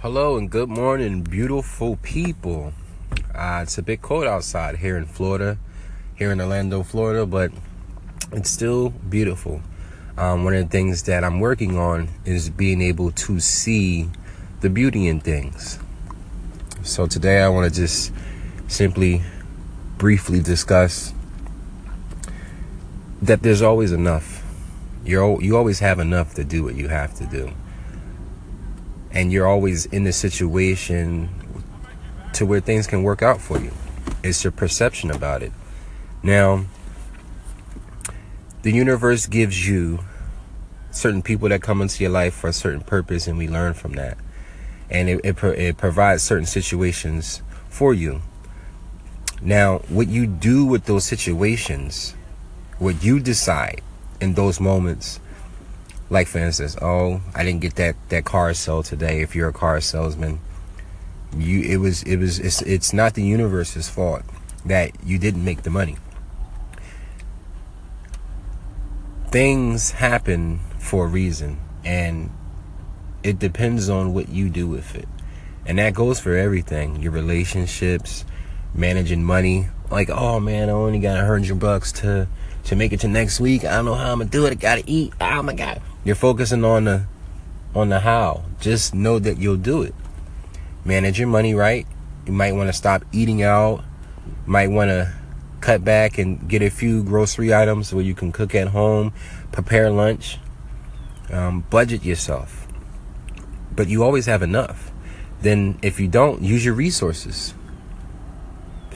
Hello and good morning, beautiful people. Uh, it's a bit cold outside here in Florida, here in Orlando, Florida, but it's still beautiful. Um, one of the things that I'm working on is being able to see the beauty in things. So today I want to just simply, briefly discuss that there's always enough. You're you always have enough to do what you have to do and you're always in the situation to where things can work out for you. It's your perception about it. Now, the universe gives you certain people that come into your life for a certain purpose, and we learn from that. And it, it, it provides certain situations for you. Now, what you do with those situations, what you decide in those moments, like for instance, oh, I didn't get that that car sold today. If you're a car salesman, you it was it was it's it's not the universe's fault that you didn't make the money. Things happen for a reason, and it depends on what you do with it. And that goes for everything your relationships, managing money. Like, oh man, I only got a hundred bucks to to make it to next week. I don't know how I'm gonna do it. I gotta eat. Oh my god. You're focusing on the on the how. Just know that you'll do it. Manage your money right. You might want to stop eating out. Might want to cut back and get a few grocery items where you can cook at home, prepare lunch, um, budget yourself. But you always have enough. Then, if you don't, use your resources.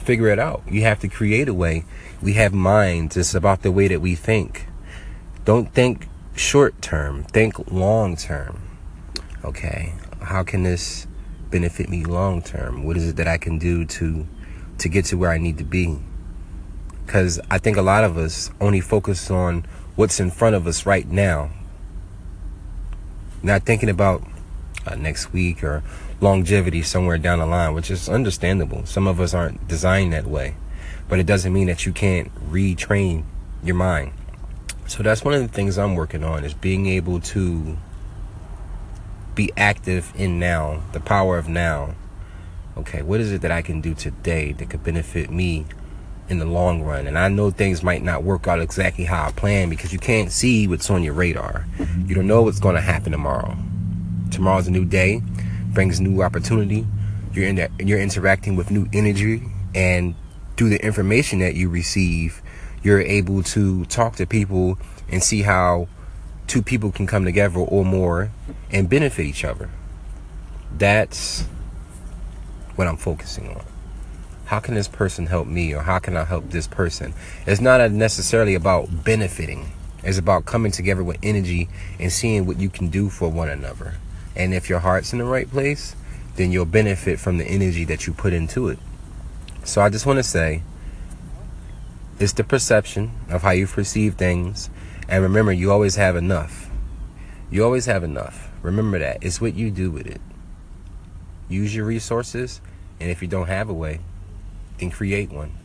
Figure it out. You have to create a way. We have minds. It's about the way that we think. Don't think short term, think long term. Okay, how can this benefit me long term? What is it that I can do to to get to where I need to be? Because I think a lot of us only focus on what's in front of us right now, not thinking about uh, next week or longevity somewhere down the line, which is understandable. Some of us aren't designed that way, but it doesn't mean that you can't retrain your mind. So that's one of the things I'm working on is being able to be active in now, the power of now. Okay, what is it that I can do today that could benefit me in the long run? And I know things might not work out exactly how I plan because you can't see what's on your radar. You don't know what's going to happen tomorrow. Tomorrow's a new day, brings new opportunity. You're in that, you're interacting with new energy and through the information that you receive, you're able to talk to people and see how two people can come together or more and benefit each other. That's what I'm focusing on. How can this person help me or how can I help this person? It's not necessarily about benefiting. It's about coming together with energy and seeing what you can do for one another. And if your heart's in the right place, then you'll benefit from the energy that you put into it. So I just want to say it's the perception of how you perceive things. And remember, you always have enough. You always have enough. Remember that. It's what you do with it. Use your resources. And if you don't have a way, then create one.